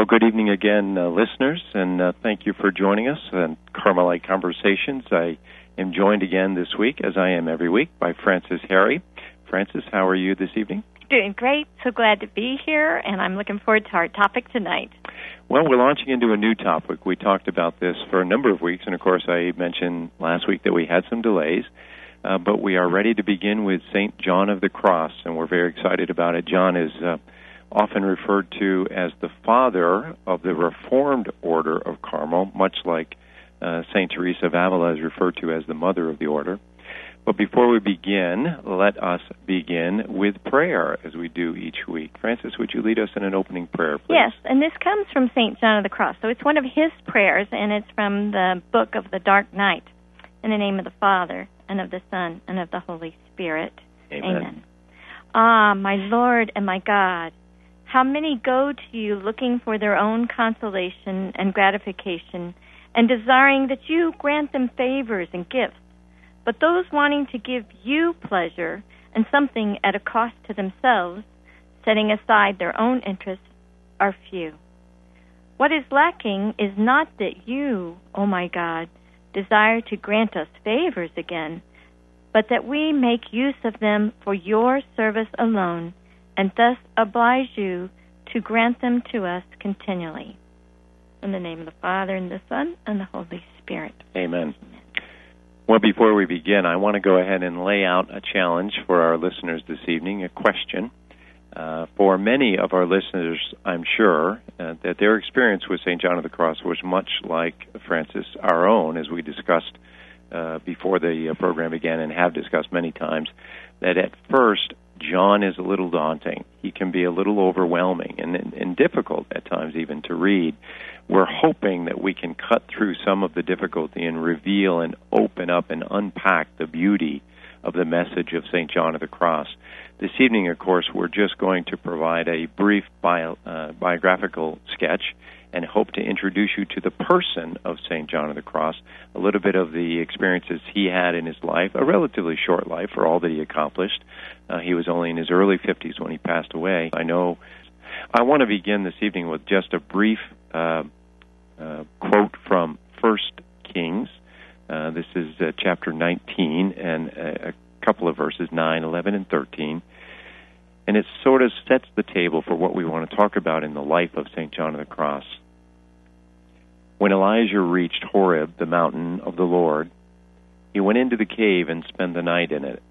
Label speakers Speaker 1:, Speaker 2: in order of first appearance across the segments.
Speaker 1: Well, good evening again, uh, listeners, and uh, thank you for joining us on Carmelite Conversations. I am joined again this week, as I am every week, by Francis Harry. Francis, how are you this evening?
Speaker 2: Doing great. So glad to be here, and I'm looking forward to our topic tonight.
Speaker 1: Well, we're launching into a new topic. We talked about this for a number of weeks, and of course, I mentioned last week that we had some delays. Uh, but we are ready to begin with St. John of the Cross, and we're very excited about it. John is uh, often referred to as the father of the Reformed Order of Carmel, much like uh, St. Teresa of Avila is referred to as the mother of the order. But before we begin, let us begin with prayer as we do each week. Francis, would you lead us in an opening prayer, please?
Speaker 2: Yes, and this comes from St. John of the Cross. So it's one of his prayers, and it's from the book of the Dark Night. In the name of the Father, and of the Son, and of the Holy Spirit.
Speaker 1: Amen.
Speaker 2: Amen. Ah, my Lord and my God, how many go to you looking for their own consolation and gratification, and desiring that you grant them favors and gifts. But those wanting to give you pleasure and something at a cost to themselves, setting aside their own interests, are few. What is lacking is not that you, O oh my God, desire to grant us favors again, but that we make use of them for your service alone and thus oblige you to grant them to us continually. In the name of the Father, and the Son, and the Holy Spirit.
Speaker 1: Amen. Well, before we begin, I want to go ahead and lay out a challenge for our listeners this evening, a question. Uh, for many of our listeners, I'm sure uh, that their experience with St. John of the Cross was much like Francis, our own, as we discussed uh, before the uh, program began and have discussed many times, that at first John is a little daunting. He can be a little overwhelming and, and, and difficult at times even to read. We're hoping that we can cut through some of the difficulty and reveal and open up and unpack the beauty of the message of St. John of the Cross. This evening, of course, we're just going to provide a brief bio, uh, biographical sketch and hope to introduce you to the person of St. John of the Cross, a little bit of the experiences he had in his life, a relatively short life for all that he accomplished. Uh, he was only in his early 50s when he passed away. I know. I want to begin this evening with just a brief uh, uh, quote from First Kings. Uh, this is uh, chapter 19 and a, a couple of verses 9, 11, and 13 and it sort of sets the table for what we want to talk about in the life of St. John of the Cross. When Elijah reached Horeb, the mountain of the Lord, he went into the cave and spent the night in it.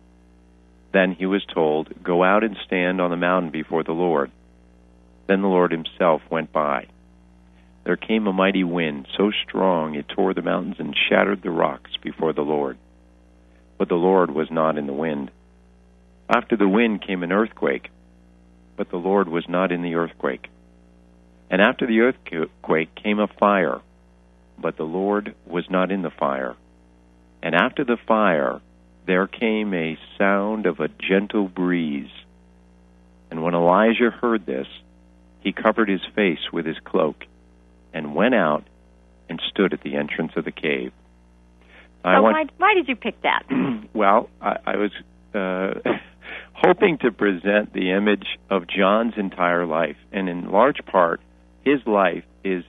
Speaker 1: Then he was told, Go out and stand on the mountain before the Lord. Then the Lord himself went by. There came a mighty wind, so strong it tore the mountains and shattered the rocks before the Lord. But the Lord was not in the wind. After the wind came an earthquake, but the Lord was not in the earthquake. And after the earthquake came a fire, but the Lord was not in the fire. And after the fire there came a sound of a gentle breeze. And when Elijah heard this, he covered his face with his cloak and went out and stood at the entrance of the cave.
Speaker 2: So want, why, why did you pick that?
Speaker 1: well, I, I was uh, hoping to present the image of John's entire life. And in large part, his life is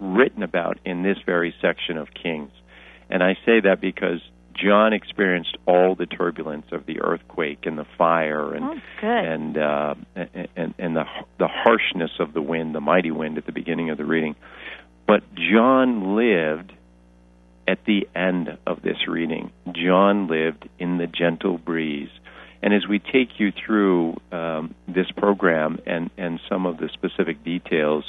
Speaker 1: written about in this very section of Kings. And I say that because John experienced all the turbulence of the earthquake and the fire and
Speaker 2: oh,
Speaker 1: and, uh, and and the the harshness of the wind, the mighty wind at the beginning of the reading. But John lived at the end of this reading. John lived in the gentle breeze and as we take you through um, this program and, and some of the specific details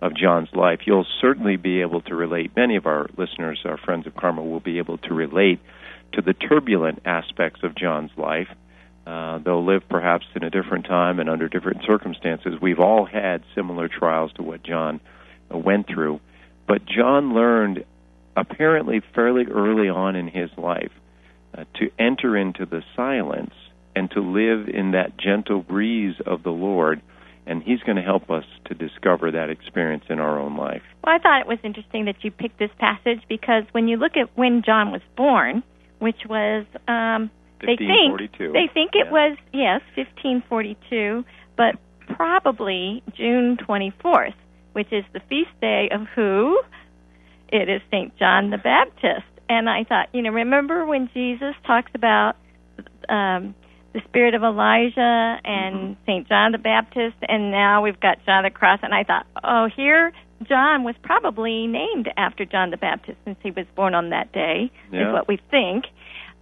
Speaker 1: of John's life, you'll certainly be able to relate. Many of our listeners, our friends of Carmel, will be able to relate to the turbulent aspects of John's life. Uh, they'll live perhaps in a different time and under different circumstances. We've all had similar trials to what John went through. But John learned, apparently fairly early on in his life, uh, to enter into the silence and to live in that gentle breeze of the Lord. And He's going to help us to discover that experience in our own life.
Speaker 2: Well, I thought it was interesting that you picked this passage because when you look at when John was born, which was um, they think they think it
Speaker 1: yeah.
Speaker 2: was yes 1542, but probably June 24th, which is the feast day of who? It is St. John the Baptist. And I thought, you know, remember when Jesus talks about um, the spirit of Elijah and mm-hmm. St. John the Baptist, and now we've got John the Cross. And I thought, oh, here John was probably named after John the Baptist since he was born on that day, yeah. is what we think.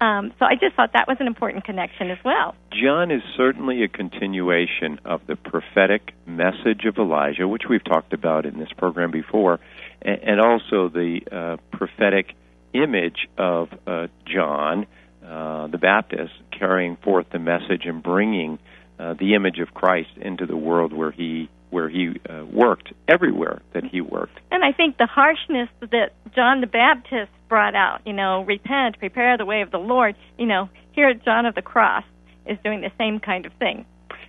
Speaker 2: Um, so I just thought that was an important connection as well.
Speaker 1: John is certainly a continuation of the prophetic message of Elijah, which we've talked about in this program before, and, also the uh, prophetic image of uh, John uh, the Baptist carrying forth the message and bringing uh, the image of Christ into the world where he where he uh, worked everywhere that he worked.
Speaker 2: And I think the harshness that John the Baptist brought out, you know, repent, prepare the way of the Lord, you know, here John of the Cross is doing the same kind of thing.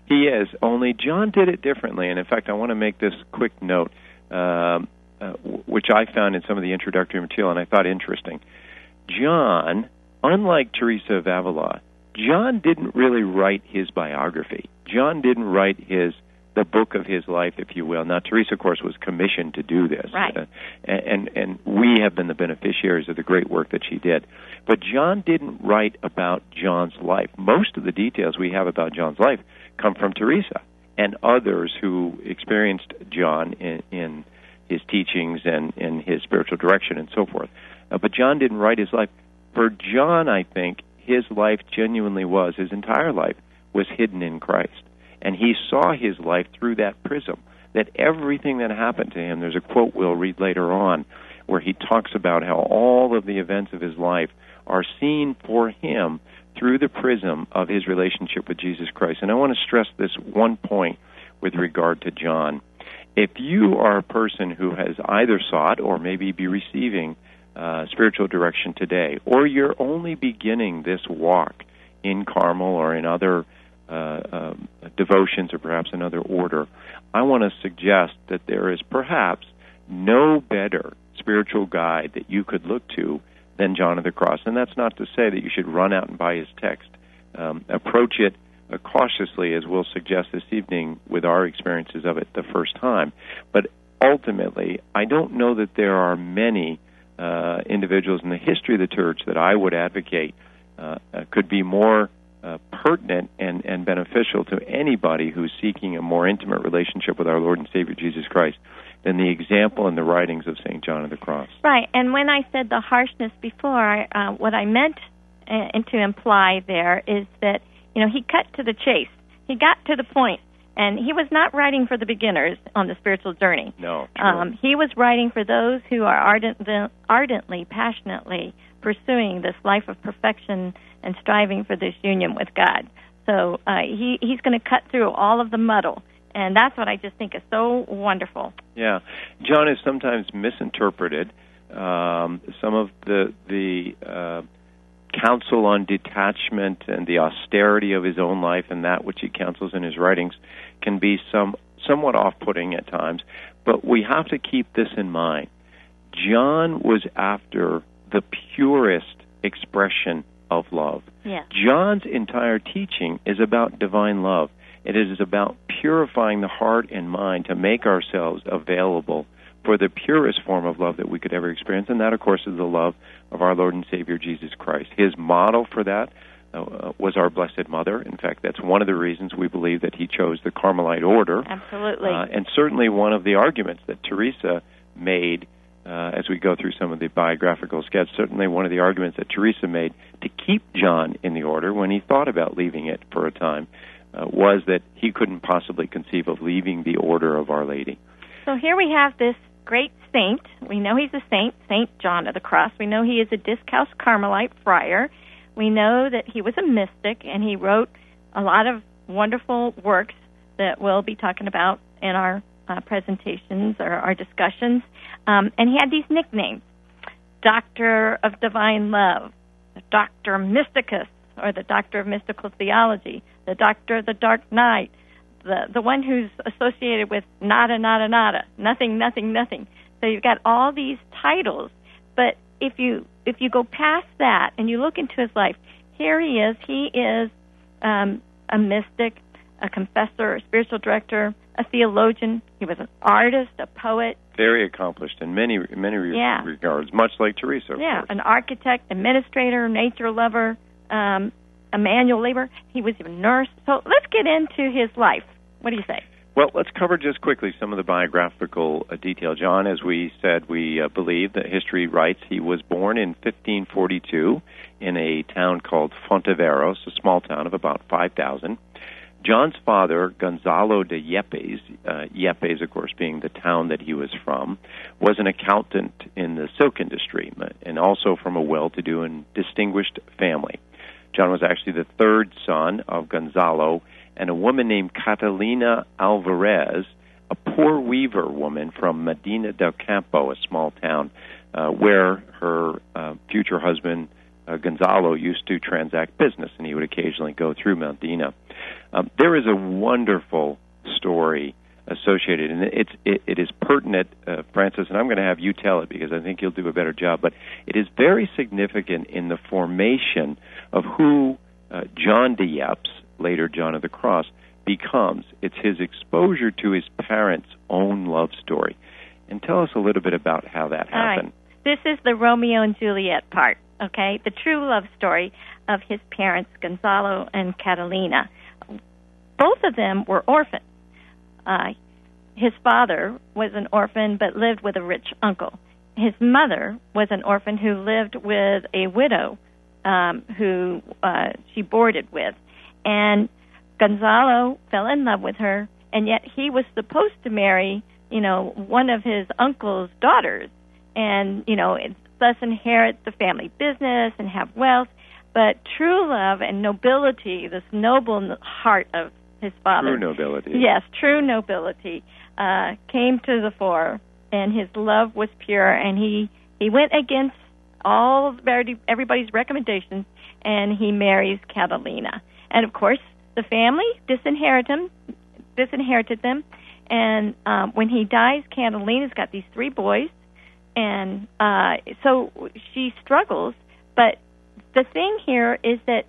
Speaker 1: He is, only John did it differently. And in fact, I want to make this quick note, um, uh, which I found in some of the introductory material and I thought interesting. John, unlike Teresa of Avila, John didn't really write his biography. John didn't write his the book of his life, if you will. Now, Teresa, of course, was commissioned to do this,
Speaker 2: right. Uh,
Speaker 1: and and we have been the beneficiaries of the great work that she did. But John didn't write about John's life. Most of the details we have about John's life come from Teresa and others who experienced John in, in his teachings and in his spiritual direction and so forth. Uh, but John didn't write his life. For John, I think his life genuinely was his entire life was hidden in Christ and he saw his life through that prism. That everything that happened to him, there's a quote we'll read later on where he talks about how all of the events of his life are seen for him through the prism of his relationship with Jesus Christ. And I want to stress this one point with regard to John. If you are a person who has either sought or maybe be receiving uh, spiritual direction today, or you're only beginning this walk in Carmel or in other um, devotions or perhaps another order, I want to suggest that there is perhaps no better spiritual guide that you could look to than John of the Cross. And that's not to say that you should run out and buy his text. Um, approach it uh, cautiously, as we'll suggest this evening with our experiences of it the first time. But ultimately, I don't know that there are many uh, individuals in the history of the church that I would advocate uh, could be more uh, pertinent and, and beneficial to anybody who's seeking a more intimate relationship with our Lord and Savior Jesus Christ than the example and the writings of St. John of the Cross.
Speaker 2: Right, and when I said the harshness before, uh, what I meant uh, to imply there is that, you know, he cut to the chase. He got to the point and he was not writing for the beginners on the spiritual journey.
Speaker 1: No,
Speaker 2: um, he was writing for those who are ardent, ardently, passionately pursuing this life of perfection and striving for this union with God. So uh, he he's going to cut through all of the muddle, and that's what I just think is so wonderful.
Speaker 1: Yeah, John is sometimes misinterpreted. Um, some of the the uh, counsel on detachment and the austerity of his own life and that which he counsels in his writings can be some somewhat off-putting at times. But we have to keep this in mind. John was after the purest expression of love.
Speaker 2: Yeah.
Speaker 1: John's entire teaching is about divine love. It is about purifying the heart and mind to make ourselves available for the purest form of love that we could ever experience, and that, of course, is the love of our Lord and Savior Jesus Christ. His model for that uh, was our Blessed Mother. In fact, that's one of the reasons we believe that he chose the Carmelite order.
Speaker 2: Absolutely.
Speaker 1: Uh, and certainly one of the arguments that Teresa made uh, as we go through some of the biographical sketches, certainly one of the arguments that Teresa made to keep John in the order when he thought about leaving it for a time uh, was that he couldn't possibly conceive of leaving the order of Our Lady.
Speaker 2: So here we have this great saint. We know he's a saint, Saint John of the Cross. We know he is a discalced Carmelite friar. We know that he was a mystic and he wrote a lot of wonderful works that we'll be talking about in our uh, presentations or our discussions. Um, and he had these nicknames Doctor of Divine Love, Doctor Mysticus, or the Doctor of Mystical Theology, the Doctor of the Dark Night, the, the one who's associated with nada, nada, nada, nothing, nothing, nothing. So you've got all these titles, but if you if you go past that and you look into his life, here he is. He is um, a mystic, a confessor, a spiritual director, a theologian. He was an artist, a poet.
Speaker 1: Very accomplished in many many
Speaker 2: yeah.
Speaker 1: regards, much like Teresa.
Speaker 2: yeah,
Speaker 1: course.
Speaker 2: an architect, administrator, nature lover, um, a manual laborer. He was even a nurse. So let's get into his life. What do you say?
Speaker 1: Well, let's cover just quickly some of the biographical uh, detail. John, as we said, we uh, believe that history writes he was born in 1542 in a town called Fontiveros, a small town of about 5,000. John's father, Gonzalo de Yepes, uh, Yepes, of course, being the town that he was from, was an accountant in the silk industry and also from a well to do and distinguished family. John was actually the third son of Gonzalo and a woman named Catalina Alvarez, a poor weaver woman from Medina del Campo, a small town uh, where her uh, future husband uh, Gonzalo used to transact business, and he would occasionally go through Medina. Um, there is a wonderful story associated, and it's it, it is pertinent, uh, Francis, and I'm going to have you tell it because I think you'll do a better job. But it is very significant in the formation of who uh, John de Yepes, later John of the Cross, becomes. It's his exposure to his parents' own love story. And tell us a little bit about how that happened.
Speaker 2: This is the Romeo and Juliet part, okay? The true love story of his parents, Gonzalo and Catalina. Both of them were orphans. Uh, his father was an orphan but lived with a rich uncle. His mother was an orphan who lived with a widow um, who uh, she boarded with. And Gonzalo fell in love with her, and yet he was supposed to marry, you know, one of his uncle's daughters, and you know, thus inherit the family business and have wealth. But true love and nobility, this noble heart of his father,
Speaker 1: True nobility.
Speaker 2: yes, true nobility, uh, came to the fore, and his love was pure, and he he went against all of everybody's recommendations, and he marries Catalina. And of course, the family disinherit him, disinherited them. And um, when he dies, Catalina's got these three boys, and uh, so she struggles. But the thing here is that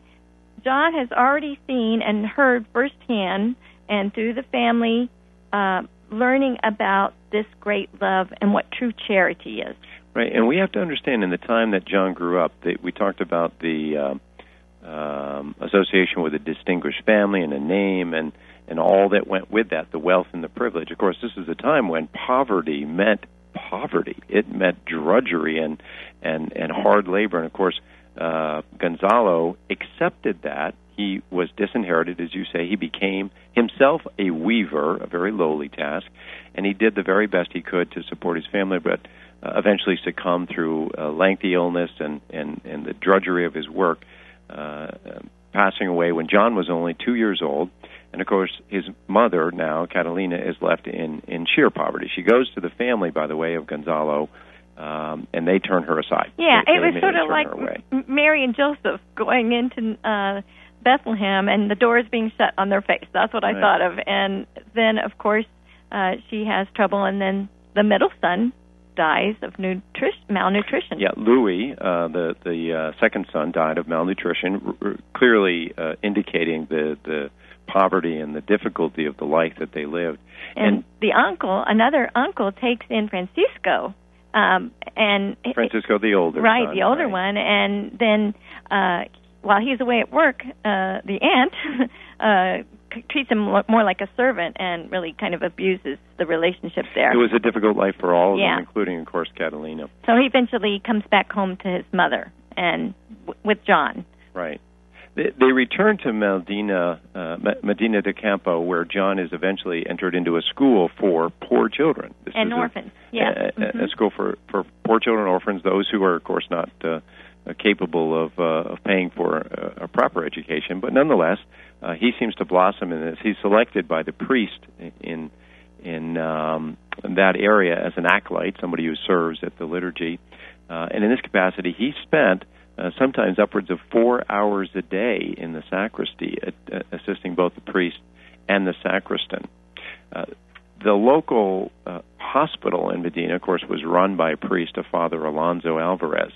Speaker 2: John has already seen and heard firsthand, and through the family, uh, learning about this great love and what true charity is.
Speaker 1: Right, and we have to understand in the time that John grew up, that we talked about the. Uh, um, association with a distinguished family and a name and and all that went with that, the wealth and the privilege. Of course, this is a time when poverty meant poverty. It meant drudgery and and and hard labor. And of course, uh, Gonzalo accepted that. He was disinherited, as you say. He became himself a weaver, a very lowly task, and he did the very best he could to support his family, but uh, eventually succumbed through uh, lengthy illness and, and, and the drudgery of his work uh, passing away when John was only two years old. And of course, his mother now, Catalina, is left in in sheer poverty. She goes to the family, by the way, of Gonzalo, um, and they turn her aside.
Speaker 2: Yeah,
Speaker 1: they,
Speaker 2: it was sort of like Mary and Joseph going into uh, Bethlehem, and the doors being shut on their face. That's what
Speaker 1: right.
Speaker 2: I thought of. And then, of course, uh, she has trouble, and then the middle son dies of nutrition, malnutrition.
Speaker 1: Yeah, Louis, uh, the the uh, second son, died of malnutrition, r- r- clearly uh, indicating the the poverty and the difficulty of the life that they lived.
Speaker 2: And, and the uncle, another uncle, takes in Francisco, um, and
Speaker 1: Francisco, the older,
Speaker 2: right,
Speaker 1: son,
Speaker 2: the older
Speaker 1: right.
Speaker 2: one, and then uh, while he's away at work, uh, the aunt. uh, treats him more like a servant and really kind of abuses the relationship there.
Speaker 1: It was a difficult life for all of
Speaker 2: yeah.
Speaker 1: them, including, of course, Catalina.
Speaker 2: So he eventually comes back home to his mother and w- with John.
Speaker 1: Right. They, they return to Medina, uh, Medina de Campo, where John is eventually entered into a school for poor children. This
Speaker 2: and orphans,
Speaker 1: a,
Speaker 2: yeah.
Speaker 1: A,
Speaker 2: mm-hmm.
Speaker 1: a, school for, for poor children, orphans, those who are, of course, not uh, capable of, uh, of paying for a, a proper education. But nonetheless, uh, he seems to blossom in this. He's selected by the priest in in um, that area as an acolyte, somebody who serves at the liturgy. Uh, and in this capacity, he spent uh, sometimes upwards of four hours a day in the sacristy, uh, assisting both the priest and the sacristan. Uh, the local uh, hospital in Medina, of course, was run by a priest, a Father Alonso Alvarez.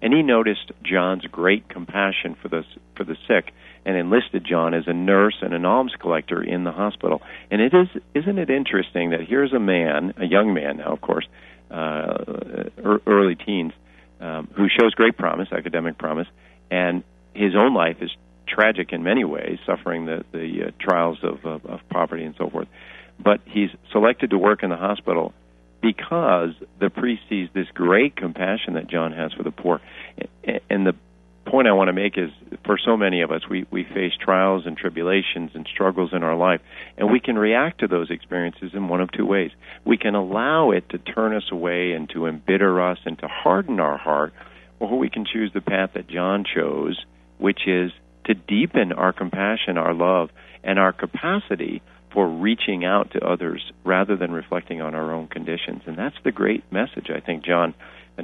Speaker 1: And he noticed John's great compassion for the for the sick and enlisted John as a nurse and an alms collector in the hospital. And it is isn't it interesting that here's a man, a young man now, of course, uh, early teens, um, who shows great promise, academic promise, and his own life is tragic in many ways, suffering the the uh, trials of, of of poverty and so forth. But he's selected to work in the hospital because the priest sees this great compassion that John has for the poor. And the point I want to make is for so many of us, we, we face trials and tribulations and struggles in our life, and we can react to those experiences in one of two ways. We can allow it to turn us away and to embitter us and to harden our heart, or we can choose the path that John chose, which is to deepen our compassion, our love, and our capacity for reaching out to others rather than reflecting on our own conditions. And that's the great message I think John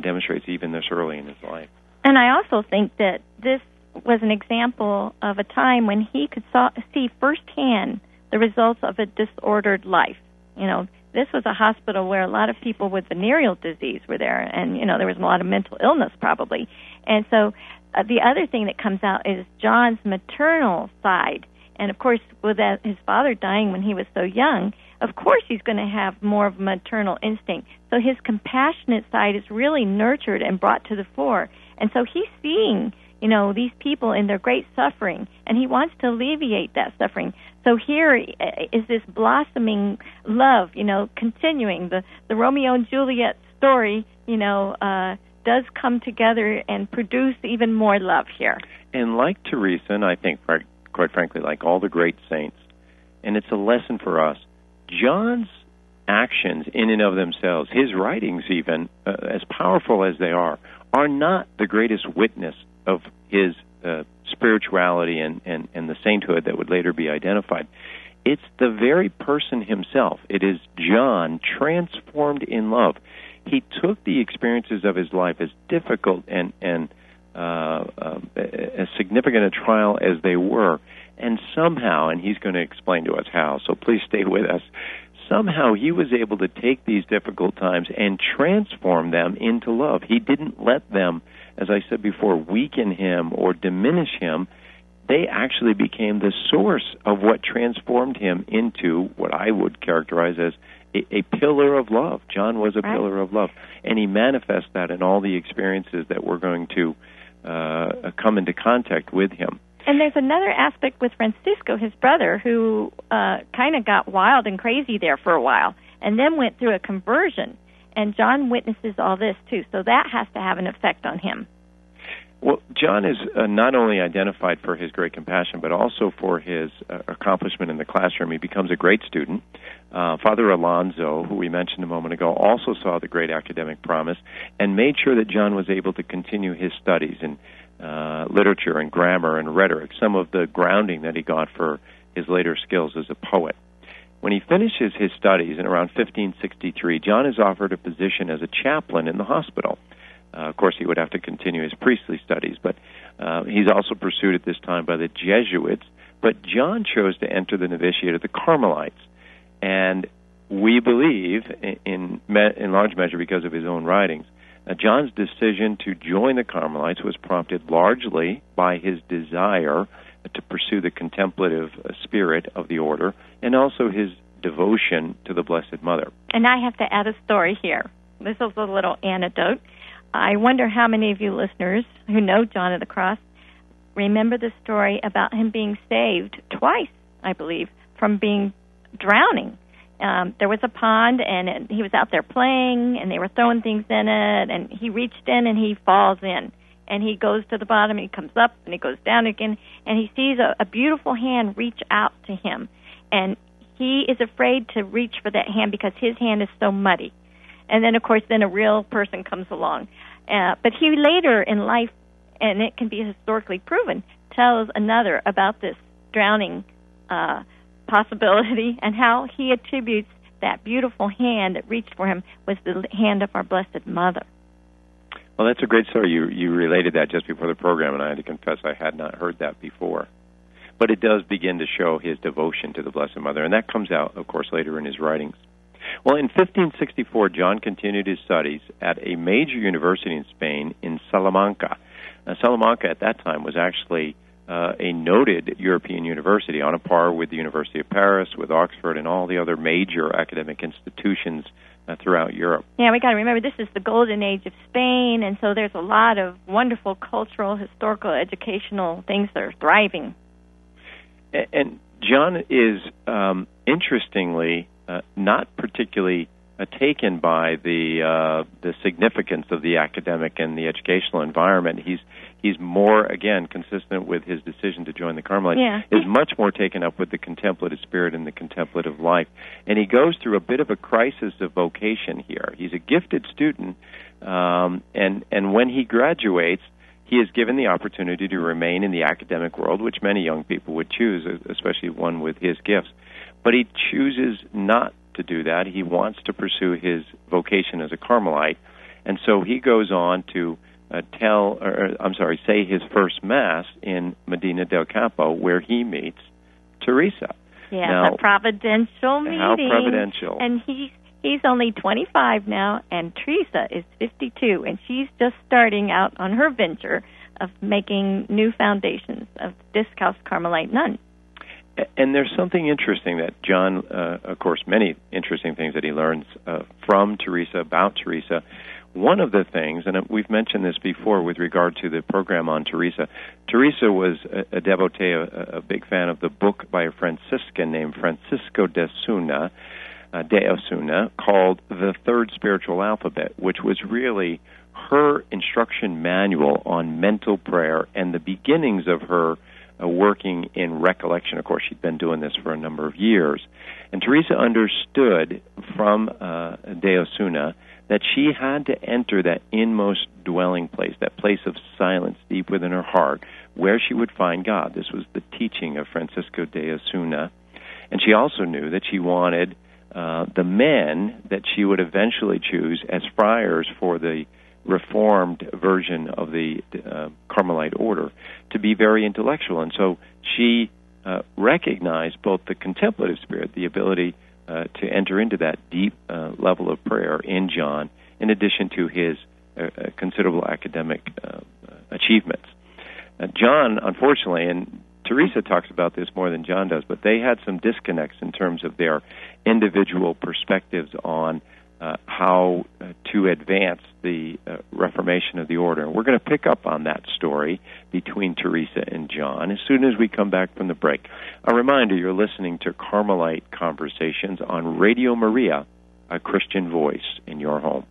Speaker 1: demonstrates even this early in his life.
Speaker 2: And I also think that this was an example of a time when he could saw, see firsthand the results of a disordered life. You know, this was a hospital where a lot of people with venereal disease were there, and you know there was a lot of mental illness probably. And so, uh, the other thing that comes out is John's maternal side and of course, with that, his father dying when he was so young, of course he's going to have more of a maternal instinct. So his compassionate side is really nurtured and brought to the fore. And so he's seeing, you know, these people in their great suffering, and he wants to alleviate that suffering. So here is this blossoming love, you know, continuing the the Romeo and Juliet story, you know, uh, does come together and produce even more love here.
Speaker 1: And like Teresa, and I think quite frankly, like all the great saints. And it's a lesson for us. John's actions, in and of themselves, his writings, even, uh, as powerful as they are, are not the greatest witness of his uh, spirituality and, and, and the sainthood that would later be identified. It's the very person himself. It is John transformed in love. He took the experiences of his life as difficult and, and uh, uh, as significant a trial as they were, and somehow, and he's going to explain to us how, so please stay with us. Somehow he was able to take these difficult times and transform them into love. He didn't let them, as I said before, weaken him or diminish him. They actually became the source of what transformed him into what I would characterize as a, a pillar of love. John was a right. pillar of love, and he manifests that in all the experiences that we're going to uh, come into contact with him.
Speaker 2: And there's another aspect with Francisco, his brother, who uh, kind of got wild and crazy there for a while, and then went through a conversion. And John witnesses all this too, so that has to have an effect on him.
Speaker 1: Well, John is uh, not only identified for his great compassion, but also for his uh, accomplishment in the classroom. He becomes a great student. Uh, Father Alonso, who we mentioned a moment ago, also saw the great academic promise and made sure that John was able to continue his studies in uh, literature and grammar and rhetoric, some of the grounding that he got for his later skills as a poet. When he finishes his studies in around 1563, John is offered a position as a chaplain in the hospital. Uh, of course, he would have to continue his priestly studies, but uh, he's also pursued at this time by the Jesuits. But John chose to enter the novitiate of the Carmelites, and we believe, in in large measure because of his own writings, uh, John's decision to join the Carmelites was prompted largely by his desire to pursue the contemplative uh, spirit of the order, and also his devotion to the Blessed Mother.
Speaker 2: And I have to add a story here. This is a little anecdote. I wonder how many of you listeners who know John of the Cross remember the story about him being saved twice, I believe, from being drowning. Um, there was a pond, and it, he was out there playing, and they were throwing things in it, and he reached in and he falls in, and he goes to the bottom, and he comes up, and he goes down again, and he sees a, a beautiful hand reach out to him, and he is afraid to reach for that hand because his hand is so muddy. And then of course then a real person comes along. Uh, but he later in life and it can be historically proven tells another about this drowning uh, possibility and how he attributes that beautiful hand that reached for him was the hand of our blessed mother.
Speaker 1: Well that's a great story. You you related that just before the program and i had to confess i had not heard that before. But it does begin to show his devotion to the blessed mother and that comes out of course later in his writings. Well, in 1564, John continued his studies at a major university in Spain in Salamanca. Now, Salamanca at that time was actually uh, a noted European university on a par with the University of Paris, with Oxford, and all the other major academic institutions uh, throughout Europe.
Speaker 2: Yeah, we got to remember this is the golden age of Spain, and so there's a lot of wonderful cultural, historical, educational things that are thriving.
Speaker 1: And, and John is um, interestingly uh, not particularly uh, taken by the uh, the significance of the academic and the educational environment. He's he's more again consistent with his decision to join the Carmelites.
Speaker 2: Yeah.
Speaker 1: Is much more taken up with the contemplative spirit and the contemplative life, and he goes through a bit of a crisis of vocation here. He's a gifted student, um, and and when he graduates. He is given the opportunity to remain in the academic world, which many young people would choose, especially one with his gifts. But he chooses not to do that. He wants to pursue his vocation as a Carmelite, and so he goes on to uh, tell, or, I'm sorry, say his first mass in Medina del Campo, where he meets Teresa.
Speaker 2: Yeah,
Speaker 1: Now-
Speaker 2: a providential meeting.
Speaker 1: How providential!
Speaker 2: And he's he's only 25 now, and Teresa is 52, and she's just starting out on her venture of making new foundations of discalced Carmelite nuns.
Speaker 1: And there's something interesting that John, uh, of course, many interesting things that he learns uh, from Teresa about Teresa. One of the things, and we've mentioned this before with regard to the program on Teresa, Teresa was a, a devotee, a, a big fan of the book by a Franciscan named Francisco de Osuna, uh, de Osuna, called The Third Spiritual Alphabet, which was really her instruction manual on mental prayer and the beginnings of her uh, working in recollection. Of course, she'd been doing this for a number of years. And Teresa understood from uh, De Osuna that she had to enter that inmost dwelling place, that place of silence deep within her heart, where she would find God. This was the teaching of Francisco de Osuna. And she also knew that she wanted uh, the men that she would eventually choose as friars for the reformed version of the uh, Carmelite order to be very intellectual. And so she uh, recognized both the contemplative spirit, the ability uh, to enter into that deep uh, level of prayer in John, in addition to his uh, uh, considerable academic uh, achievements. Uh, John, unfortunately, and Teresa talks about this more than John does, but they had some disconnects in terms of their individual perspectives on uh, how uh, to advance the uh, reformation of the order. We're going to pick up on that story between Teresa and John as soon as we come back from the break. A reminder you're listening to Carmelite Conversations on Radio Maria, a Christian voice in your home.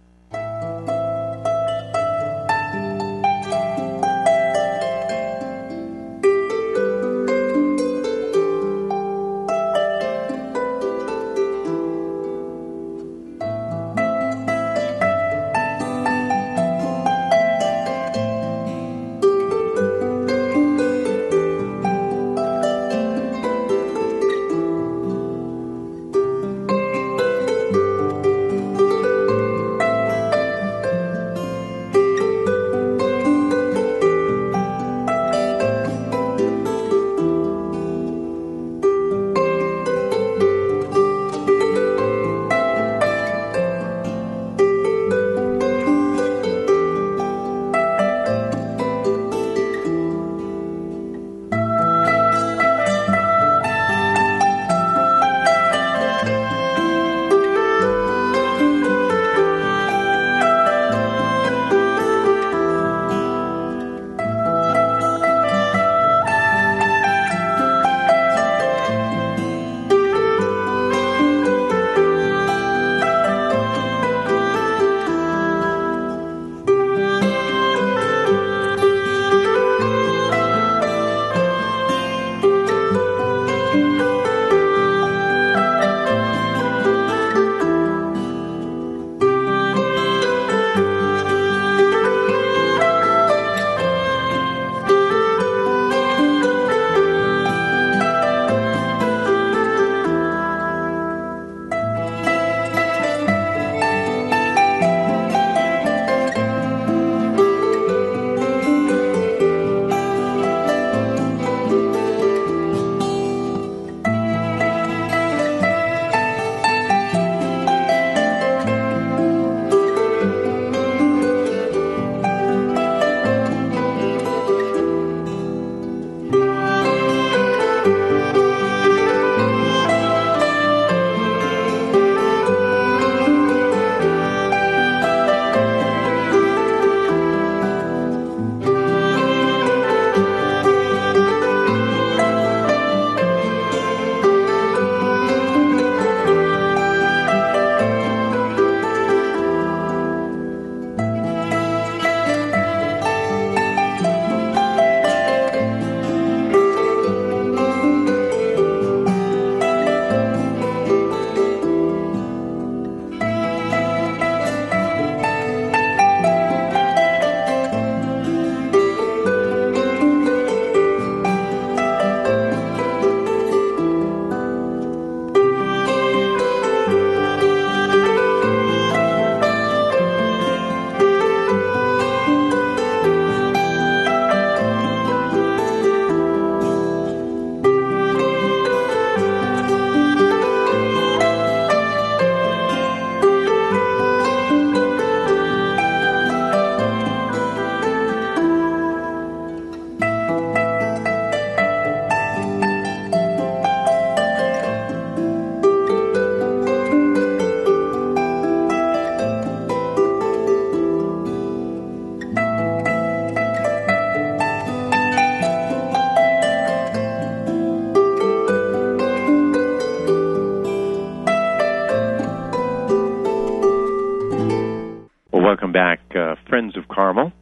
Speaker 1: Back, uh, friends of Carmel.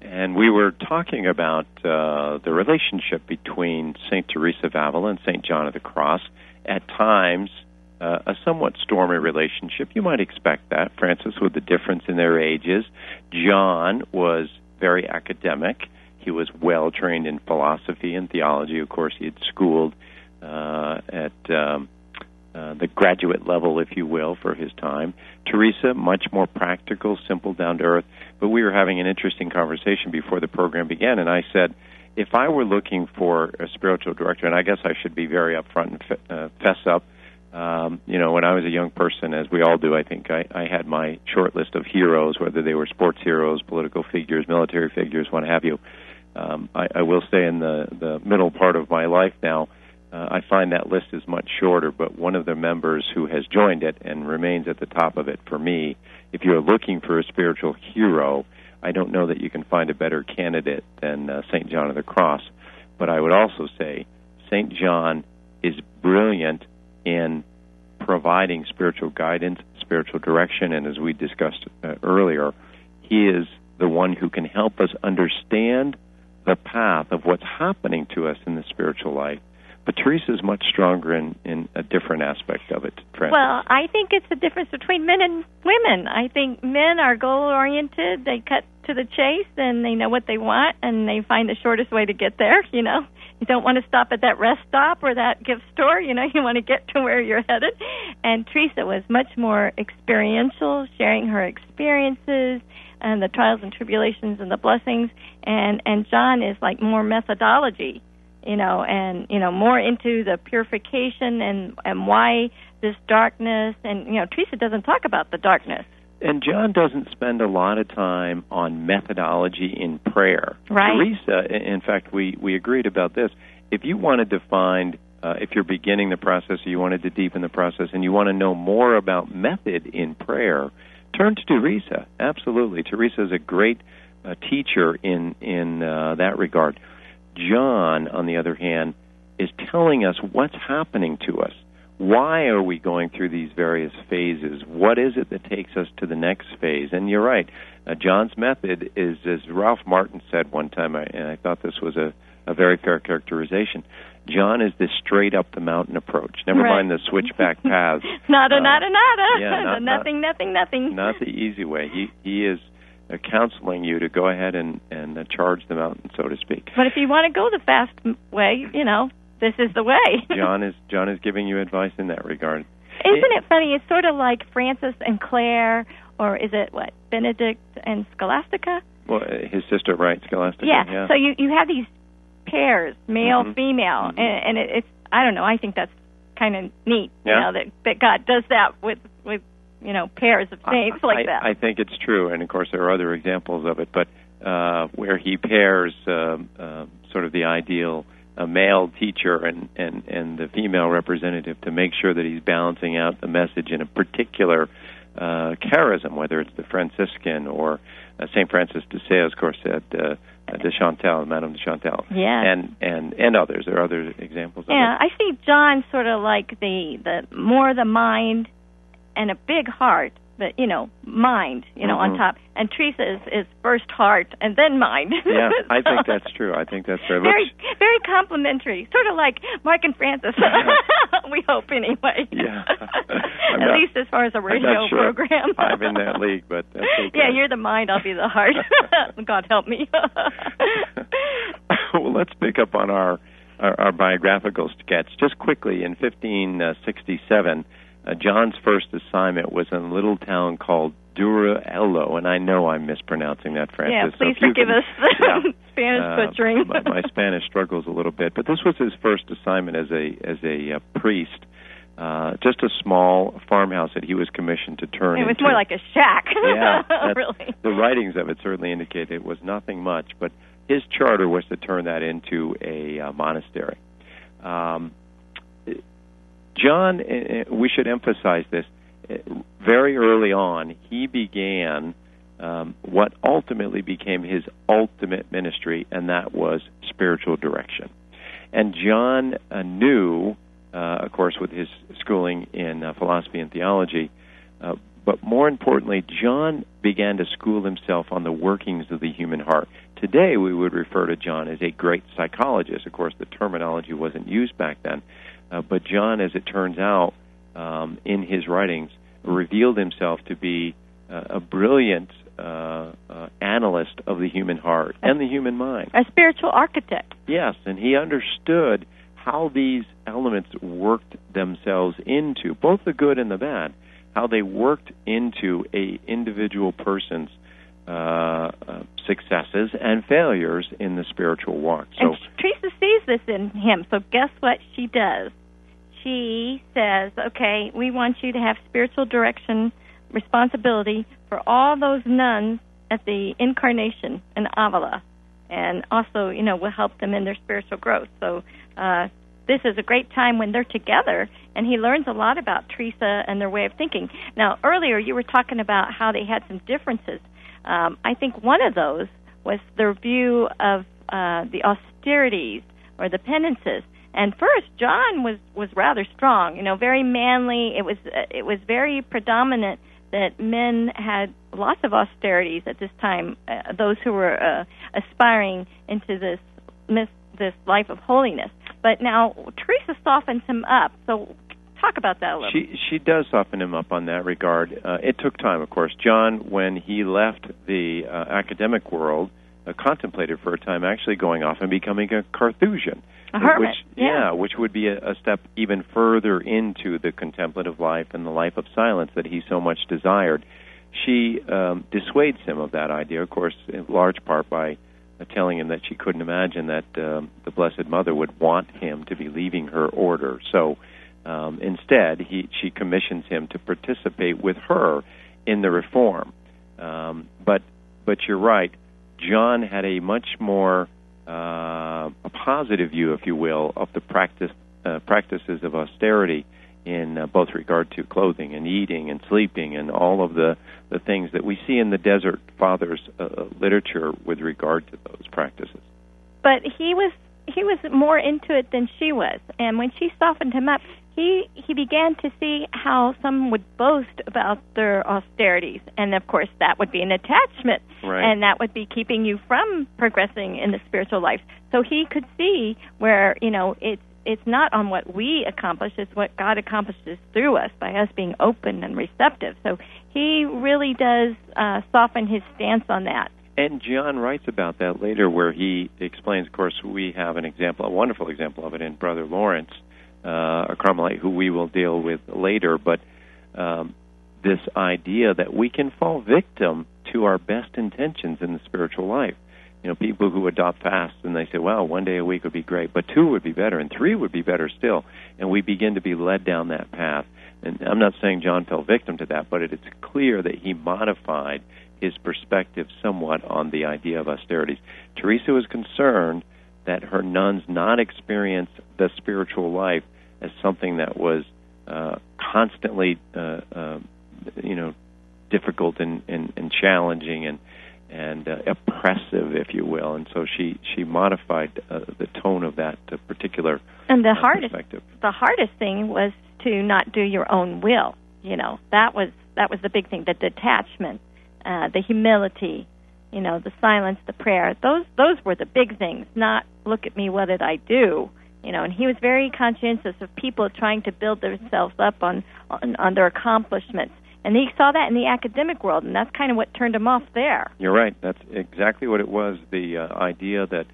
Speaker 1: And we were talking about uh, the relationship between St. Teresa of Avila and St. John of the Cross. At times, uh, a somewhat stormy relationship. You might expect that. Francis, with the difference in their ages. John was very academic. He was well trained in philosophy and theology. Of course, he had schooled uh, at um, uh, the graduate level, if you will, for his time. Teresa, much more practical, simple, down to earth. But we were having an interesting conversation before the program began, and I said, if I were looking for a spiritual director, and I guess I should be very upfront and uh, fess up, um, you know, when I was a young person, as we all do, I think I, I had my short list of heroes, whether they were sports heroes, political figures, military figures, what have you. Um, I, I will say in the the middle part of my life now, uh, I find that list is much shorter. But one of the members who has joined it and remains at the top of it for me, if you're looking for a spiritual hero, I don't know that you can find a better candidate than uh, Saint John of the Cross. But I would also say Saint John is brilliant in providing spiritual guidance, spiritual direction, and as we discussed uh, earlier, he is the one who can help us understand the path of what's happening to us in the spiritual life. But Teresa is much stronger in, in a different aspect of it. Francis.
Speaker 2: Well, I think it's the difference between men and women. I think men are goal oriented. They cut to the chase and they know what they want and they find the shortest way to get there, you know. You don't want to stop at that rest stop or that gift store, you know, you want to get to where you're headed. And Teresa was much more experiential, sharing her experiences and the trials and tribulations and the blessings and and John is like more methodology you know and you know more into the purification and and why this darkness and you know Teresa doesn't talk about the darkness
Speaker 1: and John doesn't spend a lot of time on methodology in prayer.
Speaker 2: Right.
Speaker 1: Teresa, in fact, we we agreed about this. If you wanted to find, uh, if you're beginning the process, or you wanted to deepen the process, and you want to know more about method in prayer, turn to Teresa. Absolutely, Teresa is a great uh, teacher in in uh, that regard. John, on the other hand, is telling us what's happening to us. Why are we going through these various phases? What is it that takes us to the next phase? And you're right. Uh, John's method is, as Ralph Martin said one time, I, and I thought this was a, a very fair characterization. John is the straight up the mountain approach. Never
Speaker 2: right.
Speaker 1: mind the switchback paths.
Speaker 2: nada, uh, nada, nada.
Speaker 1: Yeah, not,
Speaker 2: nothing,
Speaker 1: not,
Speaker 2: nothing, nothing.
Speaker 1: Not the easy way. He he is counseling you to go ahead and and uh, charge the mountain, so to speak.
Speaker 2: But if you want to go the fast way, you know, this is the way.
Speaker 1: John is John is giving you advice in that regard.
Speaker 2: Isn't it funny? It's sort of like Francis and Clare, or is it what Benedict and Scholastica?
Speaker 1: Well, uh, his sister, right, Scholastica.
Speaker 2: Yeah.
Speaker 1: yeah.
Speaker 2: So you you have these pairs, male,
Speaker 1: Mhm.
Speaker 2: female,
Speaker 1: Mhm.
Speaker 2: and, and it, it's I don't know. I think that's kind of neat.
Speaker 1: Yeah.
Speaker 2: You know that that God does that with with you know pairs of saints
Speaker 1: I,
Speaker 2: like that.
Speaker 1: I think it's true, and of course there are other examples of it, but uh, where he pairs um, uh, sort of the ideal a male teacher and, and, and the female representative to make sure that he's balancing out the message in a particular uh, charism, whether it's the Franciscan or uh, Saint Francis de Sales, of course, at uh, de Chantal, Madame de Chantal,
Speaker 2: Yeah.
Speaker 1: and and and others. There are other examples.
Speaker 2: yeah, I see John sort of like the the more the mind and a big heart, but you know, mind, you know,
Speaker 1: Mhm.
Speaker 2: on top. And Teresa is, is first heart and then mind.
Speaker 1: Yeah, I think that's true. I think that's
Speaker 2: very
Speaker 1: Looks-
Speaker 2: very complimentary, sort of like Mark and Francis. we hope anyway.
Speaker 1: Yeah.
Speaker 2: At
Speaker 1: not-
Speaker 2: least as far as a radio
Speaker 1: sure
Speaker 2: program.
Speaker 1: I'm in that league, but that's okay.
Speaker 2: Yeah, you're the mind. I'll be the heart. God help me.
Speaker 1: well, let's pick up on our, our, our biographical sketch. Just quickly, in 1567, uh, John's first assignment was in a little town called Durello, and I know I'm mispronouncing that, Francis.
Speaker 2: yeah, please
Speaker 1: you
Speaker 2: forgive
Speaker 1: can-
Speaker 2: us the
Speaker 1: Yeah.
Speaker 2: Spanish
Speaker 1: Uh,
Speaker 2: butchering.
Speaker 1: my, my Spanish struggles a little bit, but this was his first assignment as a as a uh, priest. Uh, just a small farmhouse that he was commissioned to turn
Speaker 2: it was
Speaker 1: into.
Speaker 2: more like a shack.
Speaker 1: Yeah,
Speaker 2: really.
Speaker 1: The writings of it certainly indicate it was nothing much, but his charter was to turn that into a uh, monastery. Um, John, uh, we should emphasize this. Uh, Very early on, he began um, what ultimately became his ultimate ministry, and that was spiritual direction. And John uh, knew, uh, of course, with his schooling in uh, philosophy and theology, uh, but more importantly, John began to school himself on the workings of the human heart. Today, we would refer to John as a great psychologist. Of course, the terminology wasn't used back then, uh, but John, as it turns out, um, in his writings, revealed himself to be uh, a brilliant uh, uh, analyst of the human heart and the human mind.
Speaker 2: A spiritual architect.
Speaker 1: Yes, and he understood how these elements worked themselves into both the good and the bad, how they worked into a individual person's uh, uh, successes and failures in the spiritual walk.
Speaker 2: So and Teresa sees this in him. So guess what she does? She says, "Okay, we want you to have spiritual direction, responsibility for all those nuns at the incarnation in Avila, and also, you know, will help them in their spiritual growth." So uh, this is a great time when they're together, and he learns a lot about Teresa and their way of thinking. Now, earlier you were talking about how they had some differences. Um, I think one of those was their view of uh, the austerities or the penances. And first, John was was rather strong, you know, very manly. It was uh, it was very predominant that men had lots of austerities at this time. Uh, those who were uh, aspiring into this this life of holiness. But now Teresa softens him up. So talk about that a little.
Speaker 1: She she does soften him up on that regard. Uh, it took time, of course. John, when he left the uh, academic world, uh, contemplated for a time actually going off and becoming a Carthusian.
Speaker 2: A hermit.
Speaker 1: Which, yeah. yeah which would be a, a step even further into the contemplative life and the life of silence that he so much desired. She um, dissuades him of that idea, of course, in large part by uh, telling him that she couldn't imagine that um, the Blessed Mother would want him to be leaving her order. So um, instead, he, she commissions him to participate with her in the reform. Um, but but you're right. John had a much more uh, a positive view, if you will, of the practice uh, practices of austerity in uh, both regard to clothing and eating and sleeping and all of the, the things that we see in the Desert Fathers uh, literature with regard to those practices.
Speaker 2: But he was he was more into it than she was, and when she softened him up, he he began to see how some would boast about their austerities, and of course that would be an attachment,
Speaker 1: right.
Speaker 2: and that would be keeping you from progressing in the spiritual life. So he could see where you know it's it's not on what we accomplish, it's what God accomplishes through us by us being open and receptive. So he really does uh, soften his stance on that.
Speaker 1: And John writes about that later, where he explains. Of course, we have an example, a wonderful example of it in Brother Lawrence, uh, a Carmelite who we will deal with later. But um, this idea that we can fall victim to our best intentions in the spiritual life you know, people who adopt fast and they say, well, one day a week would be great, but two would be better, and three would be better still. And we begin to be led down that path. And I'm not saying John fell victim to that, but it is clear that he modified his perspective somewhat on the idea of austerities. Teresa was concerned that her nuns not experience the spiritual life as something that was uh, constantly, uh, uh, you know, difficult and, and, and challenging and and uh, oppressive, if you will. And so she she modified uh, the tone of that uh, particular
Speaker 2: and the
Speaker 1: uh,
Speaker 2: hardest the hardest thing was to not do your own will. You know that was that was the big thing. The detachment, uh, the humility, you know, the silence, the prayer. Those those were the big things. Not look at me, what did I do? You know, and he was very conscientious of people trying to build themselves up on on, on their accomplishments and he saw that in the academic world, and that's kind of what turned him off there.
Speaker 1: You're right. That's exactly what it was. The uh, idea that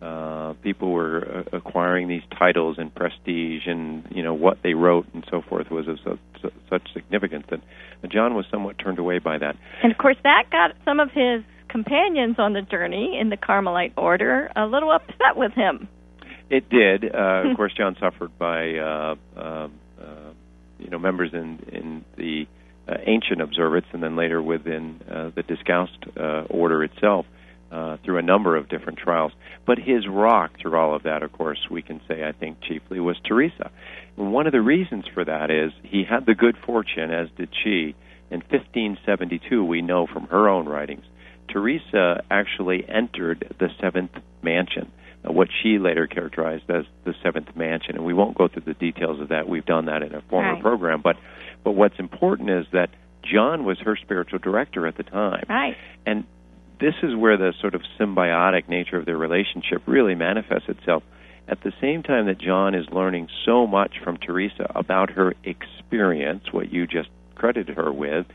Speaker 1: uh, people were uh, acquiring these titles and prestige, and you know what they wrote and so forth was of such, such significance that John was somewhat turned away by that.
Speaker 2: And of course, that got some of his companions on the journey in the Carmelite order a little upset with him.
Speaker 1: It did. Uh, of course, John suffered by uh, uh, uh, you know members in in the uh, ancient observance, and then later within uh, the Discalced uh, order itself uh, through a number of different trials. But his rock through all of that, of course, we can say, I think, chiefly was Teresa. And one of the reasons for that is he had the good fortune, as did she. In 1572, we know from her own writings, Teresa actually entered the seventh mansion, Uh, what she later characterized as the seventh mansion. And we won't go through the details of that. We've done that in a former
Speaker 2: right.
Speaker 1: program. But but what's important is that John was her spiritual director at the time.
Speaker 2: Right.
Speaker 1: And this is where the sort of symbiotic nature of their relationship really manifests itself. At the same time that John is learning so much from Teresa about her experience, what you just credited her with,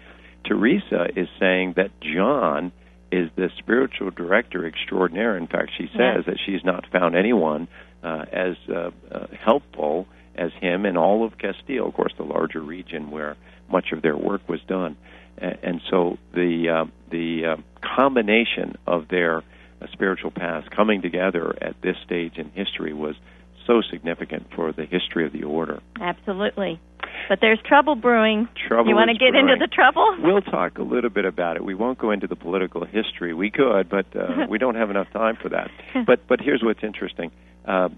Speaker 1: Teresa is saying that John is the spiritual director extraordinaire. In fact, she says
Speaker 2: Yes.
Speaker 1: that she's not found anyone uh, as uh, uh, helpful as him in all of Castile, of course, the larger region where much of their work was done. A- And so the uh, the uh, combination of their uh, spiritual paths coming together at this stage in history was so significant for the history of the order.
Speaker 2: Absolutely. But there's trouble brewing.
Speaker 1: Trouble
Speaker 2: you want to get into the trouble?
Speaker 1: We'll talk a little bit about it. We won't go into the political history. We could, but uh, we don't have enough time for that. But but here's what's interesting: uh,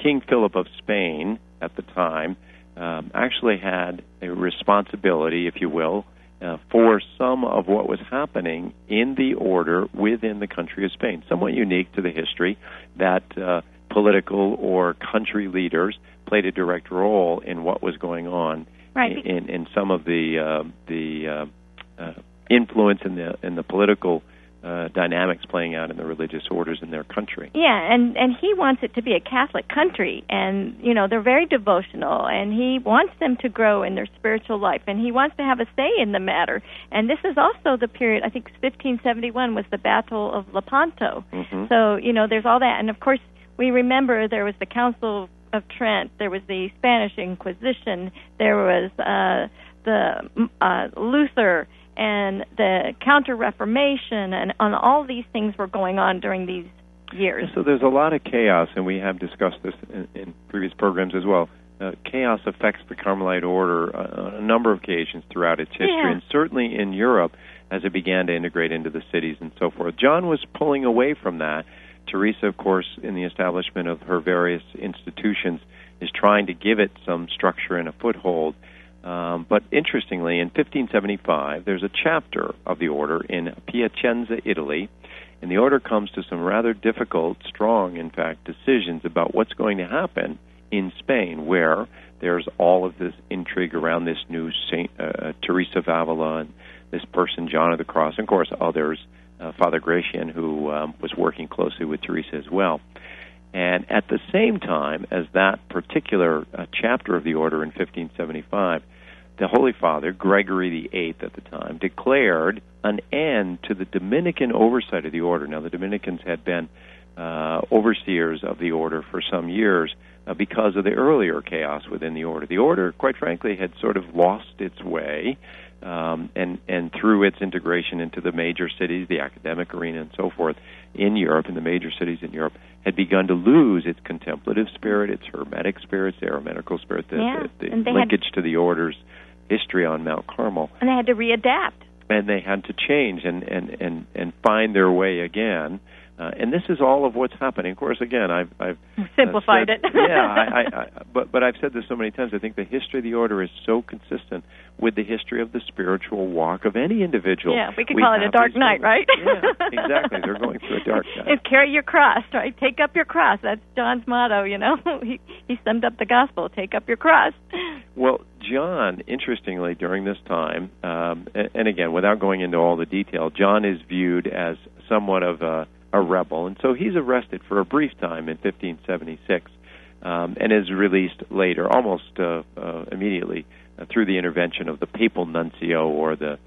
Speaker 1: King Philip of Spain at the time um, actually had a responsibility, if you will, uh, for some of what was happening in the order within the country of Spain. Somewhat unique to the history that uh, political or country leaders played a direct role in what was going on
Speaker 2: Right.
Speaker 1: in in some of the uh, the uh, uh, influence in the in the political uh, dynamics playing out in the religious orders in their country.
Speaker 2: Yeah, and and he wants it to be a Catholic country, and you know they're very devotional, and he wants them to grow in their spiritual life, and he wants to have a say in the matter. And this is also the period. I think 1571 was the Battle of Lepanto.
Speaker 1: hmm
Speaker 2: So you know there's all that, and of course we remember there was the Council of Trent, there was the Spanish Inquisition, there was uh, the uh, Luther, and the Counter Reformation, and, and all these things were going on during these years.
Speaker 1: So there's a lot of chaos, and we have discussed this in, in previous programs as well. Uh, chaos affects the Carmelite order uh, on a number of occasions throughout its history,
Speaker 2: Yeah.
Speaker 1: and certainly in Europe as it began to integrate into the cities and so forth. John was pulling away from that. Teresa, of course, in the establishment of her various institutions, is trying to give it some structure and a foothold. Um, but interestingly, in 1575, there's a chapter of the order in Piacenza, Italy, and the order comes to some rather difficult, strong, in fact, decisions about what's going to happen in Spain, where there's all of this intrigue around this new Saint uh, Teresa of Avila and this person, John of the Cross, and of course others, uh, Father Gratian, who um, was working closely with Teresa as well. And at the same time as that particular uh, chapter of the order in 1575, the Holy Father, Gregory VIII at the time, declared an end to the Dominican oversight of the order. Now, the Dominicans had been uh, overseers of the order for some years uh, because of the earlier chaos within the order. The order, quite frankly, had sort of lost its way, um, and and through its integration into the major cities, the academic arena, and so forth in Europe, in the major cities in Europe, had begun to lose its contemplative spirit, its hermetic spirit, its eremitical spirit, the,
Speaker 2: Yeah,
Speaker 1: the, the
Speaker 2: they had-
Speaker 1: linkage to the order's history on Mount Carmel
Speaker 2: And they had to readapt.
Speaker 1: and they had to change and and and and find their way again. Uh, and this is all of what's happening. Of course, again, I've I've uh,
Speaker 2: Simplified
Speaker 1: said-
Speaker 2: it.
Speaker 1: yeah, I, I, I, but but I've said this so many times. I think the history of the order is so consistent with the history of the spiritual walk of any individual.
Speaker 2: Yeah, we could call it a dark night, right?
Speaker 1: Yeah, exactly. They're going through a dark night.
Speaker 2: And carry your cross, right? Take up your cross. That's John's motto, you know. he he summed up the gospel. Take up your cross.
Speaker 1: Well, John, interestingly, during this time, um, and, and again, without going into all the detail, John is viewed as somewhat of a, a rebel, and so he's arrested for a brief time in 1576, um, and is released later, almost uh, uh, immediately, uh, through the intervention of the papal nuncio or the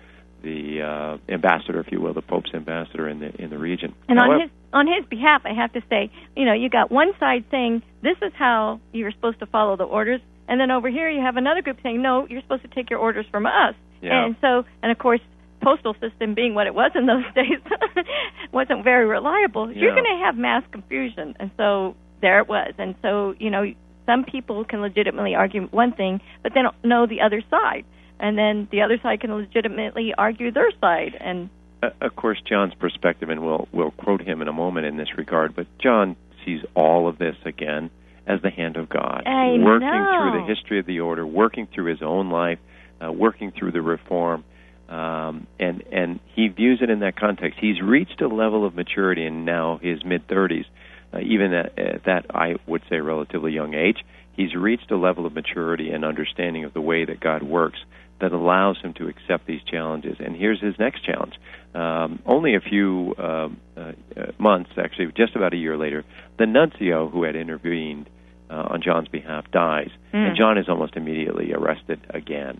Speaker 1: the uh, ambassador, if you will, the Pope's ambassador in the in the region.
Speaker 2: And
Speaker 1: However-
Speaker 2: on his on his behalf, I have to say, you know, you got one side saying this is how you're supposed to follow the orders, and then over here you have another group saying no, you're supposed to take your orders from us.
Speaker 1: Yeah.
Speaker 2: And so, and of course, postal system being what it was in those days wasn't very reliable. You're going to have mass confusion, and so there it was. And so, you know, some people can legitimately argue one thing, but they don't know the other side. And then the other side can legitimately argue their side, and
Speaker 1: Uh, of course, John's perspective, and we'll we'll quote him in a moment in this regard. But John sees all of this again as the hand of God,
Speaker 2: I
Speaker 1: working
Speaker 2: know.
Speaker 1: through the history of the order, working through his own life, uh, working through the reform, um, and and he views it in that context. He's reached a level of maturity in now his mid thirties, uh, even at, at that I would say relatively young age. He's reached a level of maturity and understanding of the way that God works that allows him to accept these challenges. And here's his next challenge. Um, only a few uh, uh, months, actually, just about a year later, the nuncio who had intervened uh, on John's behalf dies,
Speaker 2: Mm.
Speaker 1: and John is almost immediately arrested again.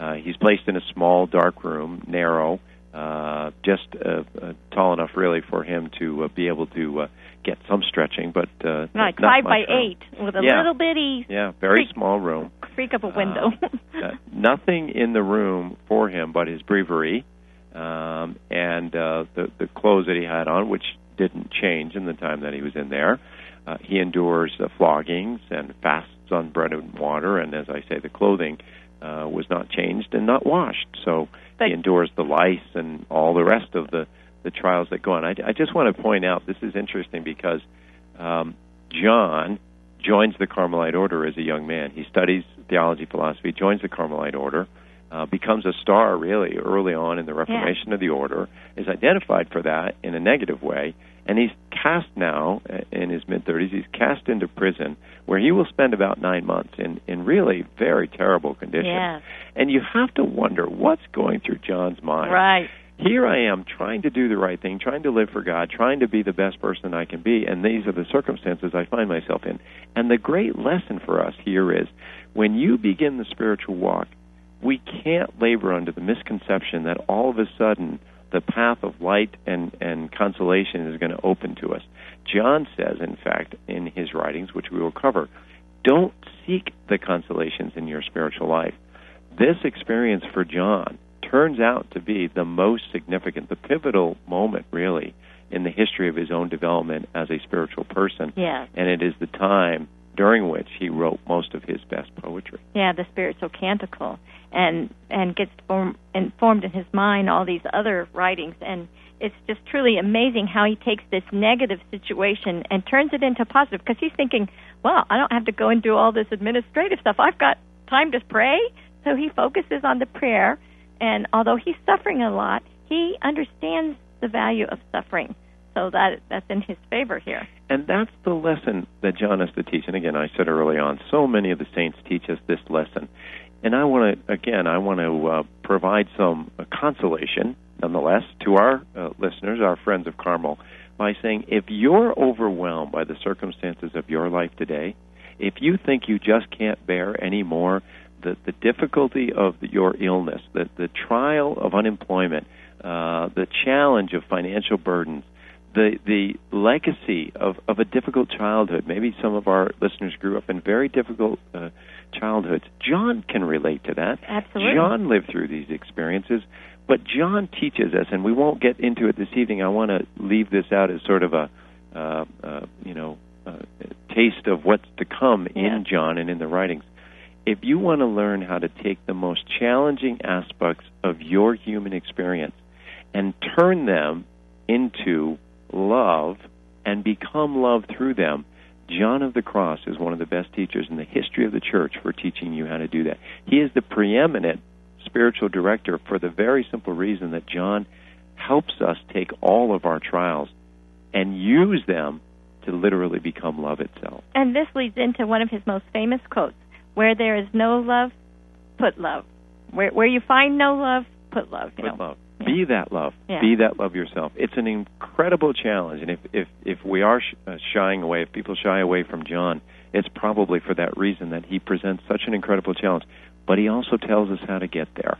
Speaker 1: Uh, he's placed in a small, dark room, narrow, uh, just uh, uh, tall enough, really, for him to uh, be able to uh, get some stretching, but uh,
Speaker 2: like
Speaker 1: not
Speaker 2: five by
Speaker 1: room.
Speaker 2: eight with a
Speaker 1: Yeah.
Speaker 2: little bitty
Speaker 1: Yeah, very
Speaker 2: Creak.
Speaker 1: small room.
Speaker 2: creak of a window.
Speaker 1: Uh, nothing in the room for him but his breviary um, and uh, the the clothes that he had on, which didn't change in the time that he was in there. Uh, he endures uh, floggings and fasts on bread and water, and as I say, the clothing uh, was not changed and not washed. So
Speaker 2: But-
Speaker 1: he endures the lice and all the rest of the the trials that go on. I, I just want to point out this is interesting because um, John joins the Carmelite order as a young man. He studies theology, philosophy, joins the Carmelite order, uh, becomes a star really early on in the Reformation of the order, is identified for that in a negative way, and he's cast now uh, in his mid 30s. He's cast into prison where he will spend about nine months in in really very terrible conditions.
Speaker 2: yes,
Speaker 1: And you have to wonder what's going through John's mind
Speaker 2: right.
Speaker 1: here I am trying to do the right thing, trying to live for God, trying to be the best person I can be, and these are the circumstances I find myself in. And the great lesson for us here is when you begin the spiritual walk, we can't labor under the misconception that all of a sudden the path of light and, and consolation is going to open to us. John says, in fact, in his writings, which we will cover, don't seek the consolations in your spiritual life. This experience for John turns out to be the most significant, the pivotal moment, really, in the history of his own development as a spiritual person.
Speaker 2: Yes.
Speaker 1: And it is the time during which he wrote most of his best poetry.
Speaker 2: yeah, the spiritual canticle, and and gets form, informed in his mind all these other writings, and it's just truly amazing how he takes this negative situation and turns it into positive. Because he's thinking, well, I don't have to go and do all this administrative stuff. I've got time to pray, so he focuses on the prayer. And although he's suffering a lot, he understands the value of suffering, so that that's in his favor here.
Speaker 1: And that's the lesson that John has to teach. And again, I said early on, so many of the saints teach us this lesson. And I want to, again, I want to uh, provide some uh, consolation, nonetheless, to our uh, listeners, our friends of Carmel, by saying if you're overwhelmed by the circumstances of your life today, if you think you just can't bear anymore the, the difficulty of your illness, the, the trial of unemployment, uh, the challenge of financial burdens, the the legacy of of a difficult childhood. Maybe some of our listeners grew up in very difficult uh, childhoods. John can relate to that.
Speaker 2: Absolutely.
Speaker 1: John lived through these experiences, but John teaches us, and we won't get into it this evening. I want to leave this out as sort of a uh, uh, you know uh, taste of what's to come
Speaker 2: Yeah.
Speaker 1: in John and in the writings. If you want to learn how to take the most challenging aspects of your human experience and turn them into love and become love through them, John of the Cross is one of the best teachers in the history of the church for teaching you how to do that. He is the preeminent spiritual director for the very simple reason that John helps us take all of our trials and use them to literally become love itself.
Speaker 2: And this leads into one of his most famous quotes Where there is no love, put love. Where, where you find no love, put love. You
Speaker 1: Put
Speaker 2: know.
Speaker 1: love. Be that love.
Speaker 2: Yeah.
Speaker 1: Be that love yourself. It's an incredible challenge, and if if if we are sh- uh, shying away, if people shy away from John, it's probably for that reason that he presents such an incredible challenge. But he also tells us how to get there.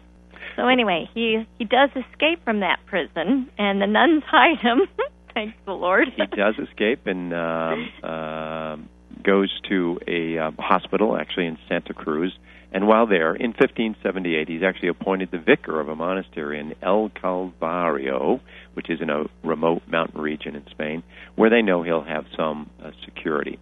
Speaker 2: So anyway, he he does escape from that prison, and the nuns hide him. Thank the Lord.
Speaker 1: He does escape and um, um goes to a um, hospital, actually in Santa Cruz. And while there, in 1578, he's actually appointed the vicar of a monastery in El Calvario, which is in a remote mountain region in Spain, where they know he'll have some uh, security.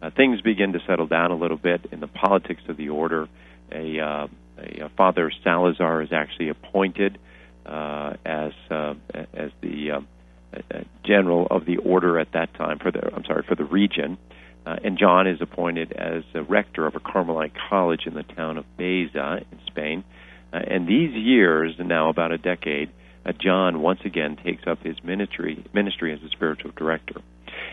Speaker 1: Uh, things begin to settle down a little bit in the politics of the order. A, uh, a, uh Father Salazar is actually appointed uh, as uh, as the uh, general of the order at that time for the I'm sorry for the region, uh, and John is appointed as a rector of a Carmelite college in the town of Baeza in Spain. Uh, and these years, now about a decade, uh, John once again takes up his ministry ministry as a spiritual director.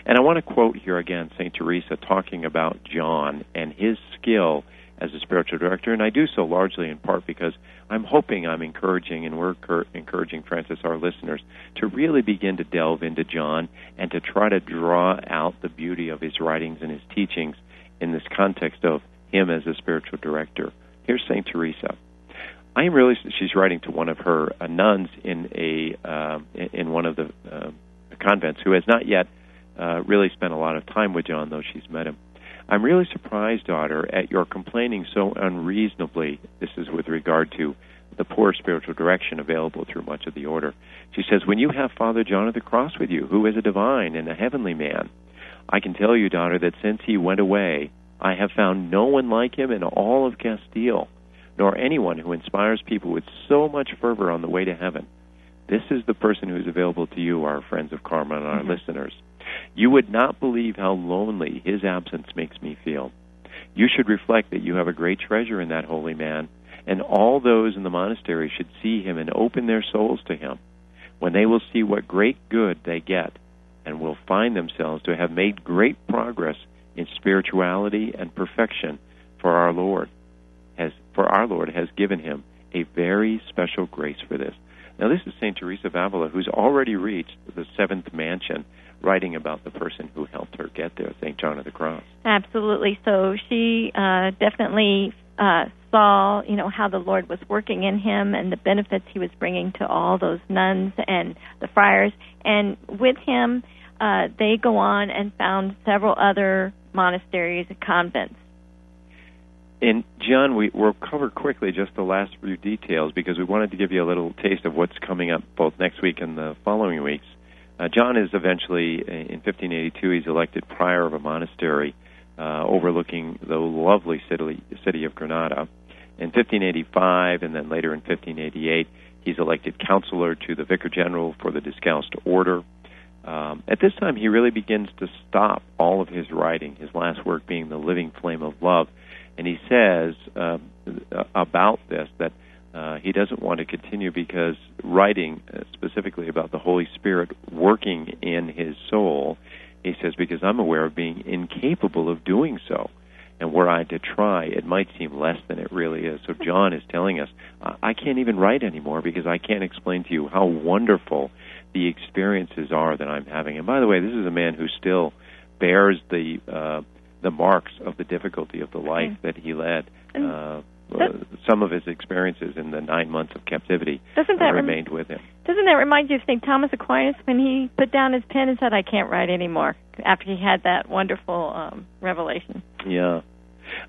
Speaker 1: And I want to quote here again Saint Teresa talking about John and his skill as a spiritual director, and I do so largely in part because I'm hoping I'm encouraging, and we're encouraging Francis, our listeners, to really begin to delve into John and to try to draw out the beauty of his writings and his teachings in this context of him as a spiritual director. Here's St. Teresa. I am really, she's writing to one of her uh, nuns in a uh, in one of the uh, convents who has not yet uh, really spent a lot of time with John, though she's met him. I'm really surprised, daughter, at your complaining so unreasonably. This is with regard to the poor spiritual direction available through much of the order. She says, When you have Father John of the Cross with you, who is a divine and a heavenly man, I can tell you, daughter, that since he went away, I have found no one like him in all of Castile, nor anyone who inspires people with so much fervor on the way to heaven. This is the person who is available to you, our friends of Carmel and our mm-hmm. listeners. You would not believe how lonely his absence makes me feel. You should reflect that you have a great treasure in that holy man, and all those in the monastery should see him and open their souls to him. When they will see what great good they get, and will find themselves to have made great progress in spirituality and perfection, for our Lord has for our Lord has given him a very special grace for this. Now, this is St. Teresa of Avila, who's already reached the seventh mansion, writing about the person who helped her get there, St. John of the Cross.
Speaker 2: Absolutely. So she uh, definitely uh, saw, you know, how the Lord was working in him and the benefits he was bringing to all those nuns and the friars. And with him, uh, they go on and found several other monasteries and convents.
Speaker 1: And John, we, we'll cover quickly just the last few details because we wanted to give you a little taste of what's coming up both next week and the following weeks. Uh, John is eventually, in 1582, he's elected prior of a monastery uh, overlooking the lovely city, city of Granada. In 1585, and then later in 1588, he's elected counselor to the Vicar General for the Discalced Order. Um, at this time, he really begins to stop all of his writing, his last work being The Living Flame of Love. And he says uh, about this that uh, he doesn't want to continue because writing uh, specifically about the Holy Spirit working in his soul, he says, because I'm aware of being incapable of doing so. And were I to try, it might seem less than it really is. So John is telling us, I can't even write anymore because I can't explain to you how wonderful the experiences are that I'm having. And by the way, this is a man who still bears the uh, the marks of the difficulty of the life that he led. Uh, uh, some of his experiences in the nine months of captivity
Speaker 2: doesn't that
Speaker 1: remained
Speaker 2: rem-
Speaker 1: with him.
Speaker 2: Doesn't that remind you of St. Thomas Aquinas when he put down his pen and said, "I can't write anymore" after he had that wonderful um, revelation?
Speaker 1: Yeah,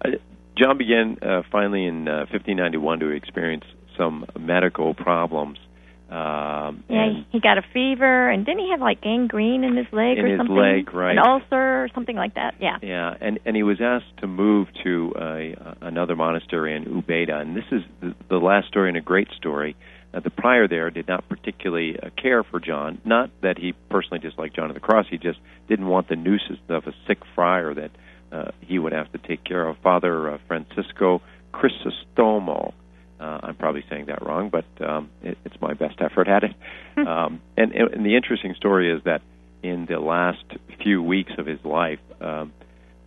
Speaker 1: uh, John began uh, finally in 1591 uh, to experience some medical problems
Speaker 2: um, yeah, he got a fever, and didn't he have like gangrene in his leg
Speaker 1: in
Speaker 2: or
Speaker 1: his
Speaker 2: something?
Speaker 1: leg, right?
Speaker 2: An ulcer or something like that. Yeah.
Speaker 1: Yeah, and and he was asked to move to a, another monastery in Ubeda, and this is the, the last story and a great story. Uh, the prior there did not particularly uh, care for John. Not that he personally disliked John of the Cross; he just didn't want the nuisance of a sick friar that uh, he would have to take care of. Father uh, Francisco Crisostomo uh, I'm probably saying that wrong, but um, it, it's my best effort at it. Hmm. um, and, and the interesting story is that in the last few weeks of his life, um,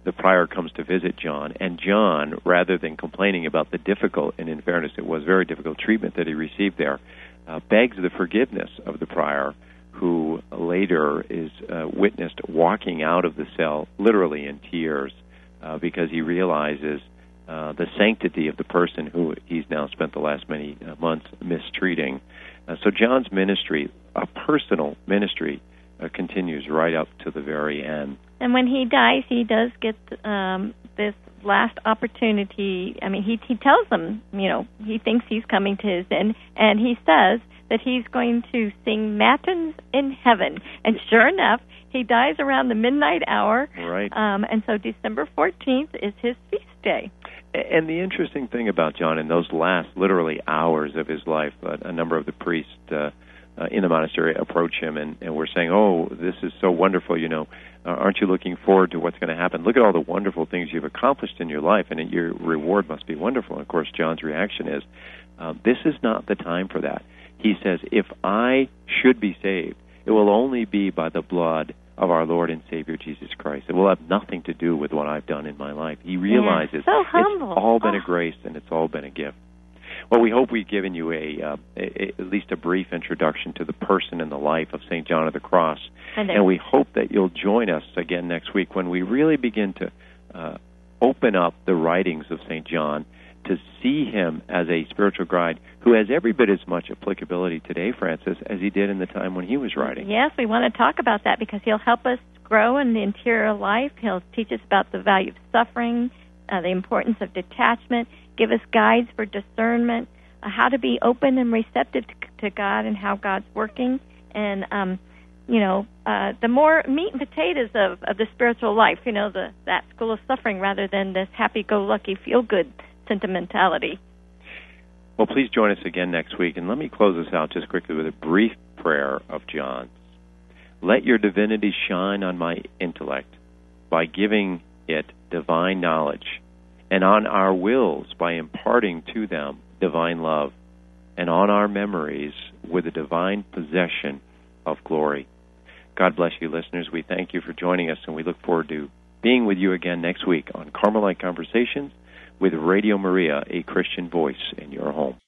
Speaker 1: the prior comes to visit John, and John, rather than complaining about the difficult, and in fairness, it was very difficult treatment that he received there, uh, begs the forgiveness of the prior, who later is uh, witnessed walking out of the cell literally in tears uh, because he realizes uh, the sanctity of the person who he's now spent the last many uh, months mistreating. Uh, so John's ministry, a personal ministry, uh, continues right up to the very end.
Speaker 2: And when he dies, he does get um, this last opportunity. I mean, he he tells them, you know, he thinks he's coming to his end, and he says that he's going to sing matins in heaven. And sure enough, he dies around the midnight hour.
Speaker 1: Right.
Speaker 2: Um, and so December 14th is his feast day.
Speaker 1: And the interesting thing about John in those last literally hours of his life, uh, a number of the priests uh, uh, in the monastery approach him and, and we're saying, "Oh, this is so wonderful! You know, uh, aren't you looking forward to what's going to happen? Look at all the wonderful things you've accomplished in your life, and your reward must be wonderful." And of course, John's reaction is, uh, "This is not the time for that." He says, "If I should be saved, it will only be by the blood of our Lord and Savior Jesus Christ. It will have nothing to do with what I've done in my life. He realizes
Speaker 2: so humble.
Speaker 1: it's all been
Speaker 2: oh.
Speaker 1: a grace and it's all been a gift. Well, we hope we've given you a, uh, a at least a brief introduction to the person and the life of St. John of the Cross,
Speaker 2: And,
Speaker 1: and we hope that you'll join us again next week when we really begin to uh, open up the writings of St. John to see him as a spiritual guide who has every bit as much applicability today, Francis, as he did in the time when he was writing.
Speaker 2: Yes, we want to talk about that because he'll help us grow in the interior life. He'll teach us about the value of suffering, uh, the importance of detachment, give us guides for discernment, uh, how to be open and receptive to, to God and how God's working, and um, you know uh, the more meat and potatoes of, of the spiritual life. You know the that school of suffering rather than this happy-go-lucky, feel-good sentimentality.
Speaker 1: Well, please join us again next week, and let me close this out just quickly with a brief prayer of John's. Let your divinity shine on my intellect by giving it divine knowledge, and on our wills by imparting to them divine love, and on our memories with a divine possession of glory. God bless you, listeners. We thank you for joining us, and we look forward to being with you again next week on Carmelite Conversations with Radio Maria, a Christian voice in your home.